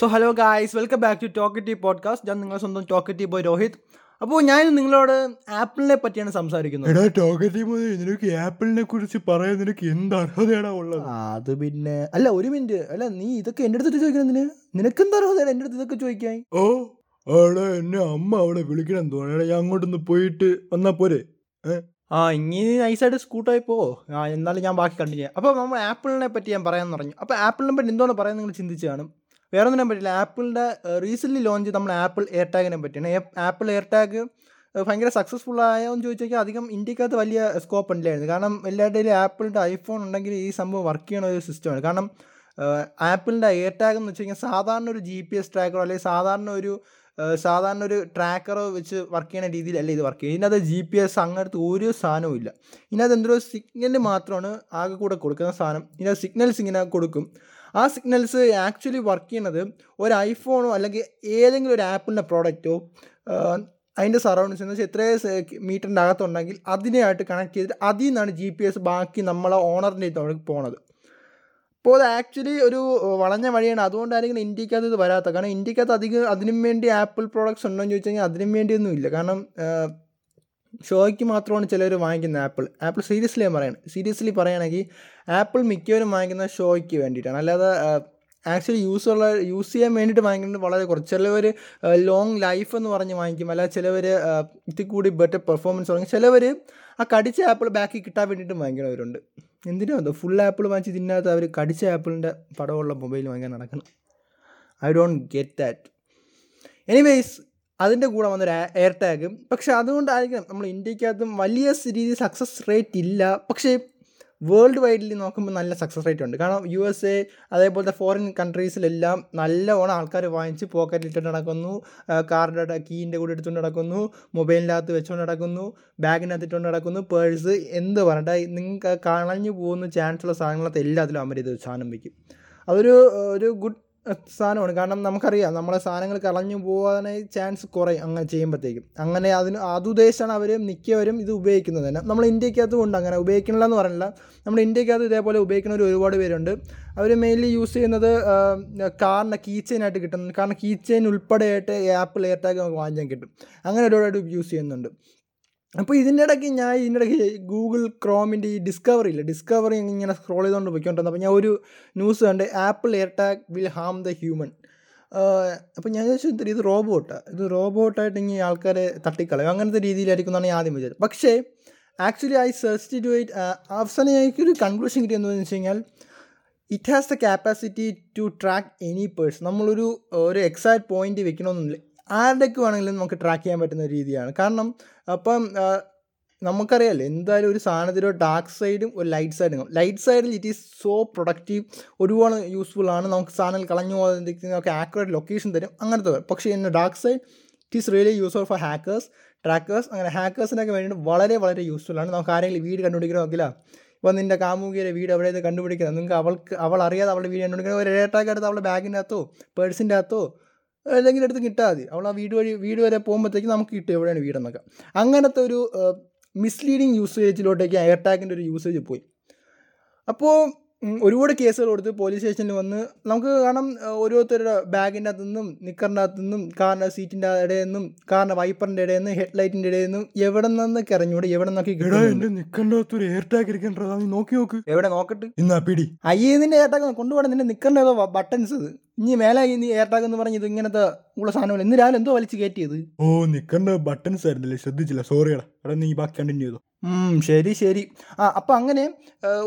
So hello guys welcome back to talkati podcast ഞാൻ നിങ്ങളെ സ്വന്തം ടോക്കറ്റി ബോയ് രോഹിത്. അപ്പോൾ ഞാൻ നിങ്ങളോട് ആപ്പിളിനെ പറ്റിയാണ് സംസാരിക്കുന്നത്. എടാ ടോക്കറ്റി ബോയ് നിനക്ക് ആപ്പിളിനെ കുറിച്ച് പറയാൻ നിനക്ക് എന്ത് ഉള്ളത്? അത് പിന്നെ അല്ല ഒരു മിനിറ്റ് അല്ല നീ ഇതൊക്കെ എന്റെ അടുത്ത് ചോദിക്കുന്നതിന് നിനക്ക് എന്താ അർഹതയാണ് എന്റെ അടുത്ത് ഇതൊക്കെ ചോദിക്കാൻ? ഓ അവിടെ എന്നെ അമ്മ അവിടെ വിളിക്കണം തോന്നണ ഞാൻ അങ്ങോട്ടൊന്ന് പോയിട്ട് വന്നാ പോരെ? ആ ഇങ്ങനെ നൈസായിട്ട് സ്കൂട്ടായി പോ. ആ എന്നാലും ഞാൻ ബാക്കി കണ്ടിന്യൂ അപ്പോൾ നമ്മൾ ആപ്പിളിനെ പറ്റി ഞാൻ പറയാൻ പറഞ്ഞു അപ്പോൾ ആപ്പിളിനെ പറ്റി എന്തോന്ന് പറയാൻ നിങ്ങൾ ചിന്തിച്ചു കാണും വേറെ ഒന്നും പറ്റില്ല. ആപ്പിളിന്റെ റീസെന്റ്ലി ലോഞ്ച് നമ്മൾ ആപ്പിൾ എയർ ടാഗിനെ പറ്റിയാണ് ആപ്പിൾ എയർ ടാഗ് ഭയങ്കര സക്സസ്ഫുൾ ആയോന്ന് എന്ന് ചോദിച്ചാൽ അധികം ഇന്ത്യക്കകത്ത് വലിയ സ്കോപ്പ് ഉണ്ടായിരുന്നു കാരണം എല്ലാവരുടെയും ആപ്പിളിന്റെ ഐഫോൺ ഉണ്ടെങ്കിൽ ഈ സംഭവം വർക്ക് ചെയ്യണ ഒരു സിസ്റ്റമാണ് കാരണം ആപ്പിളിന്റെ എയർ ടാഗ് എന്ന് വെച്ച് കഴിഞ്ഞാൽ സാധാരണ ഒരു ജി പി എസ് ട്രാക്കറോ അല്ലെങ്കിൽ സാധാരണ ഒരു സാധാരണ ഒരു ട്രാക്കറോ വെച്ച് വർക്ക് ചെയ്യുന്ന രീതിയിലല്ല ഇത് വർക്ക് ചെയ്യുന്നത്. ഇതിനകത്ത് ജി പി എസ് അങ്ങനത്തെ ഒരു സാധനവും ഇല്ല. ഇതിനകത്ത് എന്തോ സിഗ്നൽ മാത്രമാണ് ആകെ കൂടെ കൊടുക്കുന്ന സാധനം. ഇതിനകത്ത് സിഗ്നൽസ് ഇങ്ങനെ കൊടുക്കും. ആ സിഗ്നൽസ് ആക്ച്വലി വർക്ക് ചെയ്യുന്നത് ഒരു ഐഫോണോ അല്ലെങ്കിൽ ഏതെങ്കിലും ഒരു ആപ്പിളിന്റെ പ്രോഡക്റ്റോ അതിന്റെ സറൗണ്ടിങ്സ് എന്ന് വെച്ചാൽ എത്ര മീറ്ററിന്റെ അകത്തുണ്ടെങ്കിൽ അതിനെയായിട്ട് കണക്ട് ചെയ്തിട്ട് അതിൽ നിന്നാണ് ജി പി എസ് ബാക്കി നമ്മളെ ഓണറിന്റെ ഇതോടെ പോണത്. അപ്പോൾ അത് ആക്ച്വലി ഒരു വളഞ്ഞ വഴിയാണ്. അതുകൊണ്ടായിരിക്കും ഇന്ത്യക്കകത്ത് ഇത് വരാത്ത കാരണം ഇന്ത്യക്കകത്ത് അധികം അതിനും വേണ്ടി ആപ്പിൾ പ്രോഡക്ട്സ് ഉണ്ടോ എന്ന് ചോദിച്ചു കഴിഞ്ഞാൽ അതിനും വേണ്ടിയൊന്നും ഇല്ല കാരണം ഷോയ്ക്ക് മാത്രമാണ് ചിലർ വാങ്ങിക്കുന്നത് ആപ്പിൾ. ആപ്പിൾ സീരിയസ്ലി ഞാൻ പറയണം. സീരിയസ്ലി പറയുകയാണെങ്കിൽ ആപ്പിൾ മിക്കവരും വാങ്ങിക്കുന്ന ഷോയ്ക്ക് വേണ്ടിയിട്ടാണ്. അല്ലാതെ ആക്ച്വലി യൂസ് ഉള്ള യൂസ് ചെയ്യാൻ വേണ്ടിയിട്ട് വാങ്ങിക്കുന്നത് വളരെ കുറച്ച്. ചിലവർ ലോങ് ലൈഫ് എന്ന് പറഞ്ഞ് വാങ്ങിക്കും. അല്ലാതെ ചിലവർ ഇത്തിരി കൂടി ബെറ്റർ പെർഫോമൻസ് തുടങ്ങി ചിലവർ ആ കടിച്ച ആപ്പിൾ ബാക്കി കിട്ടാൻ വേണ്ടിയിട്ട് വാങ്ങിക്കുന്നവരുണ്ട്. എന്തിനാ എന്തോ? ഫുൾ ആപ്പിൾ വാങ്ങിച്ച് ഇതിനകത്ത് അവർ കടിച്ച ആപ്പിളിന്റെ പടമുള്ള മൊബൈൽ വാങ്ങിക്കാൻ നടക്കണം. I don't get that. Anyways അതിന്റെ കൂടെ വന്നൊരു എയർ ടാഗ് പക്ഷേ അതുകൊണ്ടായിരിക്കും നമ്മൾ ഇന്ത്യക്കകത്തും വലിയ രീതിയിൽ സക്സസ് റേറ്റ് ഇല്ല. പക്ഷേ വേൾഡ് വൈഡിൽ നോക്കുമ്പോൾ നല്ല സക്സസ് റേറ്റ് ഉണ്ട്. കാരണം യു എസ് എ അതേപോലത്തെ ഫോറിൻ കൺട്രീസിലെല്ലാം നല്ലവണ്ണം ആൾക്കാർ വാങ്ങിച്ച് പോക്കറ്റിൽ ഇട്ടിട്ട് നടക്കുന്നു. കാറിന്റെ കീന്റെ കൂടെ എടുത്തുകൊണ്ട് നടക്കുന്നു. മൊബൈലിനകത്ത് വെച്ചുകൊണ്ട് നടക്കുന്നു. ബാഗിനകത്ത് ഇട്ടുകൊണ്ട് നടക്കുന്നു. പേഴ്സ് എന്ത് പറഞ്ഞിട്ട് നിങ്ങൾക്ക് കളഞ്ഞു പോകുന്ന ചാൻസുള്ള സാധനങ്ങളൊക്കെ എല്ലാത്തിലും അവർ ഇത് സാധനം വയ്ക്കും അതൊരു ഒരു ഗുഡ് സാധനമാണ്. കാരണം നമുക്കറിയാം നമ്മളെ സാധനങ്ങൾ കളഞ്ഞു പോകാനായി ചാൻസ് കുറയും അങ്ങനെ ചെയ്യുമ്പോഴത്തേക്കും അങ്ങനെ അതിന് അതുദ്ദേശമാണ് അവർ മിക്കവരും ഇത് ഉപയോഗിക്കുന്നത് തന്നെ. നമ്മൾ ഇന്ത്യക്കകത്തും ഉണ്ട് അങ്ങനെ. ഉപയോഗിക്കണില്ല എന്ന് പറയില്ല നമ്മൾ ഇന്ത്യക്കകത്ത് ഇതേപോലെ ഉപയോഗിക്കുന്നവർ ഒരുപാട് പേരുണ്ട്. അവർ മെയിൻലി യൂസ് ചെയ്യുന്നത് കാറിന്റെ കീ ചെയിനായിട്ട് കിട്ടുന്നുണ്ട്. കാരണം കീ ചെയിൻ ഉൾപ്പെടെയായിട്ട് ആപ്പിൾ എയർ ടാഗ് നമുക്ക് വാങ്ങിക്കാൻ കിട്ടും. അങ്ങനെ ഒരുപാട് യൂസ് ചെയ്യുന്നുണ്ട്. അപ്പോൾ ഇതിന്റെ ഇടയ്ക്ക് ഞാൻ ഇതിന്റെ ഇടയ്ക്ക് ഗൂഗിൾ ക്രോമിന്റെ ഈ ഡിസ്കവറി ഇല്ല? ഡിസ്കവറി ഇങ്ങനെ സ്ക്രോൾ ചെയ്തുകൊണ്ട് പോയിക്കൊണ്ടിരുന്നത് അപ്പോൾ ഞാൻ ഒരു ന്യൂസ് കണ്ട് Apple Air Tag will harm the human അപ്പോൾ ഞാൻ ചോദിച്ചു ഇത് റോബോട്ടാണ് ഇത് റോബോട്ടായിട്ട് ഇങ്ങനെ ആൾക്കാരെ തട്ടിക്കളയും. അങ്ങനത്തെ രീതിയിലായിരിക്കും എന്നാണ് ഞാൻ ആദ്യം വിചാരിച്ചത്. പക്ഷേ actually I search to it അവസാനം എനിക്കൊരു കൺക്ലൂഷൻ കിട്ടിയെന്ന് വെച്ച് കഴിഞ്ഞാൽ it has the capacity to track any person നമ്മളൊരു ഒരു എക്സാക്ട് പോയിന്റ് വെക്കണമെന്നില്ല ആരുടെയൊക്കെ വേണമെങ്കിലും നമുക്ക് ട്രാക്ക് ചെയ്യാൻ പറ്റുന്ന ഒരു രീതിയാണ്. കാരണം അപ്പം നമുക്കറിയാമല്ലോ എന്തായാലും ഒരു സാധനത്തിൽ ഒരു ഡാർക്ക് സൈഡും ഒരു ലൈറ്റ് സൈഡും ലൈറ്റ് സൈഡിൽ ഇറ്റ് ഈസ് സോ പ്രൊഡക്റ്റീവ് ഒരുപാട് യൂസ്ഫുൾ ആണ്. നമുക്ക് സാധനങ്ങൾ കളഞ്ഞു പോകുന്ന ഒക്കെ ആക്യുറേറ്റ് ലൊക്കേഷൻ തരും അങ്ങനത്തെ പക്ഷേ എന്റെ dark side it is really useful for hackers trackers അങ്ങനെ ഹാക്കേഴ്സിനൊക്കെ വേണ്ടിയിട്ട് വളരെ വളരെ യൂസ്ഫുൾ ആണ്. നമുക്ക് ആരെങ്കിലും വീട് കണ്ടുപിടിക്കണമെങ്കിൽ ഇപ്പോൾ നിന്റെ കാമുകിയുടെ വീട് എവിടെയാണ് കണ്ടുപിടിക്കുന്നത്? നിങ്ങൾക്ക് അവൾക്ക് അവൾ അറിയാതെ അവളുടെ വീട് കണ്ടുപിടിക്കുന്നത് ഒരു എടുത്ത് അവളുടെ ബാഗിന്റെ അകത്തോ പേഴ്സിന്റെ അകത്തോ ഏതെങ്കിലും എടുത്ത് കിട്ടാൽ മതി. അവൾ ആ വീട് വഴി വീട് വരെ പോകുമ്പോഴത്തേക്ക് നമുക്ക് കിട്ടും എവിടെയാണ് വീടെന്നൊക്കെ. അങ്ങനത്തെ ഒരു മിസ്ലീഡിങ് യൂസേജിലോട്ടേക്ക് എയർ ടാഗിന്റെ ഒരു യൂസേജ് പോയി. അപ്പോൾ ഒരുപാട് കേസുകൾ കൊടുത്ത് പോലീസ് സ്റ്റേഷനിൽ വന്ന് നമുക്ക് കാരണം ഓരോരുത്തരുടെ ബാഗിന്റെ അകത്തു നിന്നും നിക്കറിന്റെ അകത്തു നിന്നും കാറിന്റെ സീറ്റിന്റെ ഇടയിൽ നിന്നും കാറിന്റെ വൈപ്പറിന്റെ ഇടയിൽ നിന്നും ഹെഡ് ലൈറ്റിന്റെ ഇടയിൽ നിന്നും എവിടെ നിന്നൊക്കെ ഇറങ്ങിയോടെ എവിടെ എടാ നിക്കറിന്റെ അകത്ത് ഒരു എയർ ടാഗ് ഇരിക്കണ്ടാ നീ നോക്കി നോക്ക്. എവിടെ നോക്കട്ട്? ഇന്നാ പിടി. അയ്യേ നിന്റെ എയർ ടാഗ് കൊണ്ടുപോകണം. നിന്റെ നിക്കറിന്റെ ഏതോ ബട്ടൺസ് ഇത്. ഇനി മേലെ നീ എയർ ടാഗ് എന്ന് പറഞ്ഞ് ഇത് ഇങ്ങനത്തെ ഉള്ള സാധനങ്ങൾ ഇന്ന് രാവിലെ എന്തോ വലിച്ച് കയറ്റിയത്? ഓ നിക്കണ്ട ബട്ടൺസ് ആയിരുന്നില്ലേ? ശ്രദ്ധിച്ചില്ല. സോറിയടാ എടാ. നീ ബാക്കി കണ്ടിന്യൂ ചെയ്തോ. ശരി ശരി. ആ അപ്പോൾ അങ്ങനെ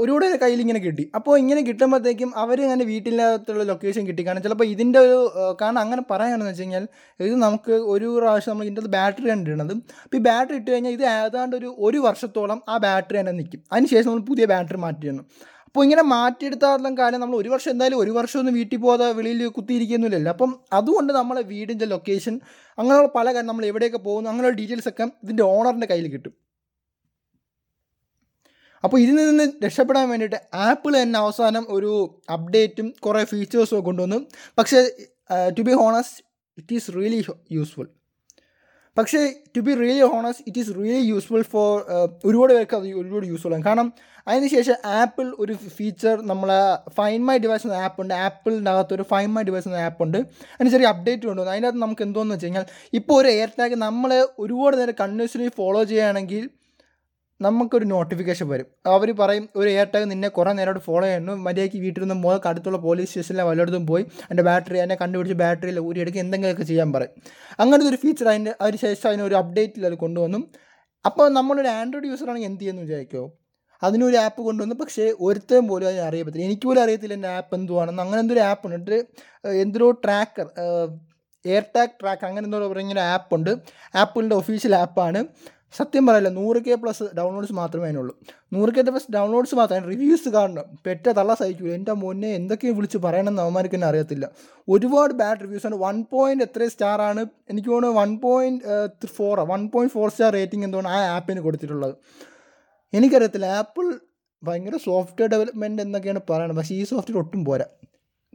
ഒരു ഒരുപാട് കയ്യിൽ ഇങ്ങനെ കിട്ടി. അപ്പോൾ ഇങ്ങനെ കിട്ടുമ്പോഴത്തേക്കും അവർ ഇങ്ങനെ വീട്ടിനകത്തുള്ള ലൊക്കേഷൻ കിട്ടി കാരണം ചിലപ്പോൾ ഇതിന്റെ ഒരു കാരണം അങ്ങനെ പറയുകയാണെന്ന് വെച്ച് കഴിഞ്ഞാൽ ഇത് നമുക്ക് ഒരു പ്രാവശ്യം നമ്മൾ ഇതിന്റെ ബാറ്ററി കണ്ടിടുന്നത് അപ്പോൾ ഈ ബാറ്ററി ഇട്ട് കഴിഞ്ഞാൽ ഇത് ഏതാണ്ട് ഒരു ഒരു വർഷത്തോളം ആ ബാറ്ററി തന്നെ നിൽക്കും. അതിനുശേഷം നമ്മൾ പുതിയ ബാറ്ററി മാറ്റിയിടണം അപ്പോൾ ഇങ്ങനെ മാറ്റിയെടുത്താലും കാലം നമ്മൾ ഒരു വർഷം എന്തായാലും ഒരു വർഷം ഒന്നും വീട്ടിൽ പോകാതെ വെളിയിൽ കുത്തിയിരിക്കുന്നില്ലല്ലോ. അപ്പം അതുകൊണ്ട് നമ്മളെ വീടിന്റെ ലൊക്കേഷൻ അങ്ങനെയുള്ള പല കാര്യം നമ്മൾ എവിടെയൊക്കെ പോകുന്നു അങ്ങനെയുള്ള ഡീറ്റെയിൽസ് ഒക്കെ ഇതിന്റെ ഓണറിന്റെ കയ്യിൽ കിട്ടും. അപ്പോൾ ഇതിൽ നിന്ന് രക്ഷപ്പെടാൻ വേണ്ടിയിട്ട് ആപ്പിൾ തന്നെ അവസാനം ഒരു അപ്ഡേറ്റും കുറേ ഫീച്ചേഴ്സും ഒക്കെ കൊണ്ടുവന്നു. പക്ഷേ to be honest it is really useful പക്ഷേ to be really honest it is really useful for ഒരുപാട് പേർക്ക് അത് ഒരുപാട് യൂസ്ഫുൾ ആണ്. കാരണം അതിനുശേഷം ആപ്പിൾ ഒരു ഫീച്ചർ നമ്മളെ ഫൈൻ മൈ ഡിവൈസ് എന്ന ആപ്പ് ഉണ്ട്. ആപ്പിളിന്റെ അകത്ത് ഒരു ഫൈൻ മൈ ഡിവൈസ് എന്ന ആപ്പ് ഉണ്ട്. അതിന് ചെറിയ അപ്ഡേറ്റ് കൊണ്ടുവന്നു. അതിനകത്ത് നമുക്ക് എന്തോന്ന് വെച്ച് കഴിഞ്ഞാൽ ഇപ്പോൾ ഒരു എയർ ടാഗ് നമ്മൾ ഒരുപാട് നേരം കണ്ടിന്യൂസ്ലി ഫോളോ ചെയ്യുകയാണെങ്കിൽ നമുക്കൊരു നോട്ടിഫിക്കേഷൻ വരും. അവർ പറയും ഒരു എയർ ടാഗ് നിന്നെ കുറേ നേരമായിട്ട് ഫോളോ ചെയ്യുന്നു. മര്യാദയ്ക്ക് വീട്ടിൽ നിന്ന് മോൾക്ക് അടുത്തുള്ള പോലീസ് സ്റ്റേഷനിലെ വല്ലയിടത്തും പോയി എന്റെ ബാറ്ററി എന്നെ കണ്ടുപിടിച്ച് ബാറ്ററിയിൽ ഊരിയെടുക്കുക എന്തെങ്കിലുമൊക്കെ ചെയ്യാൻ പറയും. അങ്ങനത്തെ ഒരു ഫീച്ചർ അതിന്റെ അതിന് ശേഷം അതിനൊരു അപ്ഡേറ്റിൽ അത് കൊണ്ടുവന്നു. അപ്പോൾ നമ്മളൊരു ആൻഡ്രോയിഡ് യൂസർ ആണെങ്കിൽ എന്ത് ചെയ്യുമെന്ന് വിചാരിക്കുമോ അതിനൊരു ആപ്പ് കൊണ്ടുവന്നു. പക്ഷേ ഒരുത്തരും പോലും അതിന് അറിയത്തില്ല എനിക്ക് പോലും അറിയത്തില്ല എന്റെ ആപ്പ് എന്തുവാണെന്ന്. അങ്ങനെ എന്തൊരു ആപ്പ് ഉണ്ട്. എന്നിട്ട് എന്തൊരു ട്രാക്കർ എയർ ടാഗ് ട്രാക്കർ അങ്ങനെ എന്തോ പറയുന്ന ആപ്പ് ഉണ്ട്. ആപ്പിളിന്റെ ഒഫീഷ്യൽ ആപ്പാണ് സത്യം പറയല്ല നൂറ് കെ പ്ലസ് ഡൗൺലോഡ്സ് മാത്രമേ അതിനുള്ളൂ. നൂറ് കെ പ്ലസ് ഡൗൺലോഡ്സ് മാത്രമേ റിവ്യൂസ് കാണണം. പെറ്റ തള്ള സഹിക്കൂല. എന്റെ മുന്നേ എന്തൊക്കെ വിളിച്ച് പറയണമെന്ന് അവന്മാർക്ക് തന്നെ അറിയത്തില്ല. ഒരുപാട് ബാഡ് റിവ്യൂസ് ആണ്. വൺ പോയിന്റ് എത്ര സ്റ്റാർ ആണ്. എനിക്ക് തോന്നുന്നു one point four one point four star rating എന്തുകൊണ്ട് ആ ആപ്പിന് കൊടുത്തിട്ടുള്ളത്. എനിക്കറിയത്തില്ല. ആപ്പിൾ ഭയങ്കര സോഫ്റ്റ്വെയർ ഡെവലപ്മെന്റ് എന്നൊക്കെയാണ് പറയുന്നത് പക്ഷേ ഈ സോഫ്റ്റ്വെയർ ഒട്ടും പോരാ.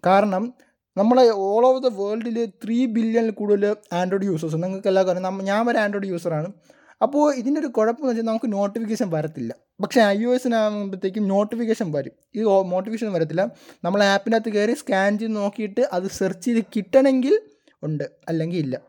കാരണം നമ്മളെ ഓൾ ഓവർ ദ വേൾഡിൽ ത്രീ ബില്യണിൽ കൂടുതൽ ആൻഡ്രോയിഡ് യൂസേഴ്സ് നിങ്ങൾക്ക് എല്ലാവർക്കും അറിയാം. ഞാൻ ഒരു ആൻഡ്രോയിഡ് യൂസറാണ് അപ്പോൾ ഇതിന്റെ ഒരു കുഴപ്പമെന്ന് വെച്ചാൽ നമുക്ക് നോട്ടിഫിക്കേഷൻ വരത്തില്ല. പക്ഷേ ഐ ഒ എസിനാകുമ്പോഴത്തേക്കും നോട്ടിഫിക്കേഷൻ വരും. ഈ നോട്ടിഫിക്കേഷൻ വരത്തില്ല. നമ്മൾ ആപ്പിനകത്ത് കയറി സ്കാൻ ചെയ്ത് നോക്കിയിട്ട് അത് സെർച്ച് ചെയ്ത് കിട്ടണമെങ്കിൽ ഉണ്ട്. അല്ലെങ്കിൽ ഇല്ല.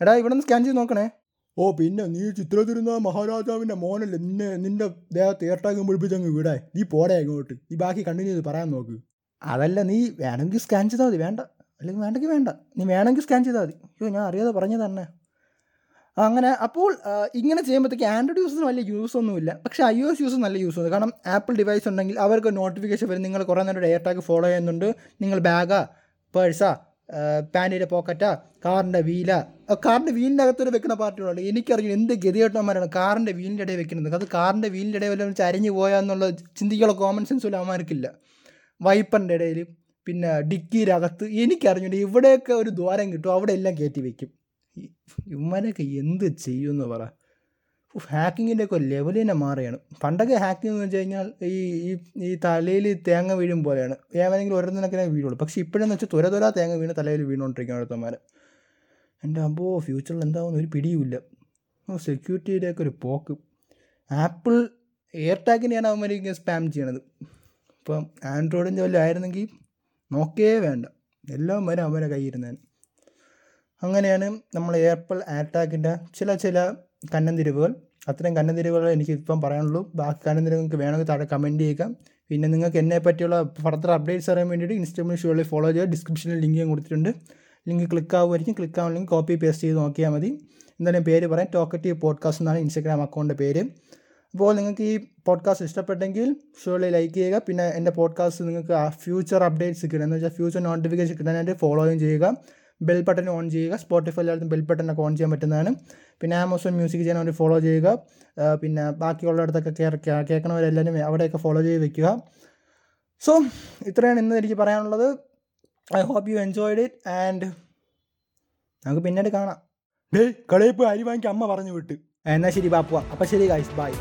എടാ ഇവിടെ നിന്ന് സ്കാൻ ചെയ്ത് നോക്കണേ. ഓ പിന്നെ നീ ചിത്രതിരുന്ന മഹാരാജാവിന്റെ മോനല്ലേ നിന്നെ നിന്റെ ദേഹത്ത് എയർടാഗ് പിടിപ്പിച്ചങ്ങ് വിടാൻ നീ പോടേ അങ്ങോട്ട് നീ ബാക്കി കണ്ടിന്യൂ ചെയ്ത് പറയാൻ നോക്ക്. അതല്ല നീ വേണമെങ്കിൽ സ്കാൻ ചെയ്താൽ മതി. വേണ്ട. അല്ലെങ്കിൽ വേണ്ടെങ്കിൽ വേണ്ട. നീ വേണമെങ്കിൽ സ്കാൻ ചെയ്താൽ മതി. അയ്യോ ഞാൻ അറിയാതെ പറഞ്ഞത് തന്നെ അങ്ങനെ അപ്പോൾ ഇങ്ങനെ ചെയ്യുമ്പോഴത്തേക്ക് ആൻഡ്രോയിഡ് യൂസേഴ്സ് വലിയ യൂസ് ഒന്നുമില്ല. പക്ഷേ ഐ ഒ എസ് യൂസ് നല്ല യൂസ് ഉണ്ട്. കാരണം ആപ്പിൾ ഡിവൈസ് ഉണ്ടെങ്കിൽ അവർക്ക് നോട്ടിഫിക്കേഷൻ വരും. നിങ്ങൾ കുറേ നേരം എയർ ടാഗ് ഫോളോ ചെയ്യുന്നുണ്ട്. നിങ്ങൾ ബാഗാ പേഴ്സാ പാന്റിന്റെ പോക്കറ്റാ കാറിന്റെ വീല കാറിന്റെ വീലിന്റെ അകത്തൊരു വെക്കുന്ന പാർട്ടികളുണ്ട് എനിക്കറിയാം എന്ത് ഗതികെട്ടന്മാരാണ് കാറിന്റെ വീലിന്റെ ഇടയിൽ വെക്കുന്നത്. അത് കാറിന്റെ വീലിന്റെ ഇടയിൽ വല്ലതും ചരിഞ്ഞ് പോയാന്നുള്ള ചിന്തിക്കുള്ള കോമൺ സെൻസ് പോലും അവന്മാർക്കില്ല. വൈപ്പറിന്റെ ഇടയിൽ പിന്നെ ഡിക്കിയിലകത്ത് എനിക്കറിഞ്ഞിട്ട് എനിക്കറിഞ്ഞൂടെ ഇവിടെയൊക്കെ ഒരു ദ്വാരം കിട്ടും. അവിടെ എല്ലാം കയറ്റി വെക്കും. ഈ- ഇവന്മാരൊക്കെ എന്ത് ചെയ്യുമെന്ന് പറ. ഹാക്കിങ്ങിന്റെ ഒക്കെ ലെവൽ തന്നെ മാറുകയാണ്. പണ്ടൊക്കെ ഹാക്കിംഗ് എന്ന് വെച്ച് കഴിഞ്ഞാൽ ഈ ഈ ഈ തലയിൽ തേങ്ങ വീഴും പോലെയാണ്. ഏവനെങ്കിലും ഒരെണ്ണത്തിനൊക്കെ വീഴുള്ളൂ. പക്ഷേ ഇപ്പോഴെന്ന് വെച്ചാൽ തുര തുര തേങ്ങ വീണ് തലയിൽ വീണുകൊണ്ടിരിക്കുകയാണ് അടുത്തമാർ എന്റെ അമ്പോ ഫ്യൂച്ചറിൽ എന്താവുന്ന ഒരു പിടിയുമില്ല. സെക്യൂരിറ്റിയുടെ സെക്യൂരിറ്റിയുടെയൊക്കെ ഒരു പോക്ക്. ആപ്പിൾ എയർ ടാഗിനെയാണ് അവന്മാർ സ്പാം ചെയ്യണത്. ഇപ്പം ആൻഡ്രോയിഡിന്റെ വല്ലതും ആയിരുന്നെങ്കിൽ നോക്കേ വേണ്ട. എല്ലാം വരെ അവരെ കയ്യിരുന്നേൻ അങ്ങനെയാണ് നമ്മൾ എയർപ്പിൾ ആറ്റാക്കിന്റെ ചില ചില കന്നന്തിരിവുകൾ അത്രയും കന്നന്തിരിവുകൾ എനിക്ക് ഇപ്പം പറയാനുള്ളൂ. ബാക്കി കന്നന്തിരിവ് നിങ്ങൾക്ക് വേണമെങ്കിൽ താഴെ കമന്റ് ചെയ്യുക. പിന്നെ നിങ്ങൾക്ക് എന്നെ പറ്റിയുള്ള ഫർദർ അപ്ഡേറ്റ്സ് അറിയാൻ വേണ്ടിയിട്ട് ഇൻസ്റ്റാഗ്രാമിൽ ഷുവറിൽ ഫോളോ ചെയ്യുക. ഡിസ്ക്രിപ്ഷനിൽ ലിങ്ക് ഞാൻ കൊടുത്തിട്ടുണ്ട്. ലിങ്ക് ക്ലിക്ക് ആവുമായിരിക്കും. ക്ലിക്ക് ആവുന്നില്ലെങ്കിൽ കോപ്പി പേസ്റ്റ് ചെയ്ത് നോക്കിയാൽ മതി. എന്തായാലും പേര് പറയാം? ടോക്കറ്റീവ് പോഡ്കാസ്റ്റ് എന്നാണ് ഇൻസ്റ്റാഗ്രാം അക്കൗണ്ടിന്റെ പേര്. അപ്പോൾ നിങ്ങൾക്ക് ഈ പോഡ്കാസ്റ്റ് ഇഷ്ടപ്പെട്ടെങ്കിൽ ഷുവർലി ലൈക്ക് ചെയ്യുക. പിന്നെ എന്റെ പോഡ്കാസ്റ്റ് നിങ്ങൾക്ക് ആ ഫ്യൂച്ചർ അപ്ഡേറ്റ്സ് കിട്ടുക എന്ന് വെച്ചാൽ ഫ്യൂച്ചർ നോട്ടിഫിക്കേഷൻ കിട്ടാനായിട്ട് ഫോളോയും ചെയ്യുക. ബെൽ ബട്ടൺ ഓൺ ചെയ്യുക. സ്പോട്ടിഫൈ എല്ലായിടത്തും ബെൽ ബട്ടണൊക്കെ ഓൺ ചെയ്യാൻ പറ്റുന്നതാണ്. പിന്നെ ആമസോൺ മ്യൂസിക് ചെയ്യാൻ അവർ ഫോളോ ചെയ്യുക. പിന്നെ ബാക്കിയുള്ളിടത്തൊക്കെ കേൾക്കണവരെല്ലാവരും അവിടെയൊക്കെ ഫോളോ ചെയ്ത് വെക്കുക. സോ ഇത്രയാണ് ഇന്ന് എനിക്ക് പറയാനുള്ളത്. I hope you enjoyed it and നമുക്ക് പിന്നീട് കാണാം. ഡേ കളിയപ്പ് അരി വാങ്ങിക്കാൻ അമ്മ പറഞ്ഞു വിട്ട്. എന്നാൽ ശരി ബാപ്പുവ. അപ്പം ശരി ഗൈസ് ബൈ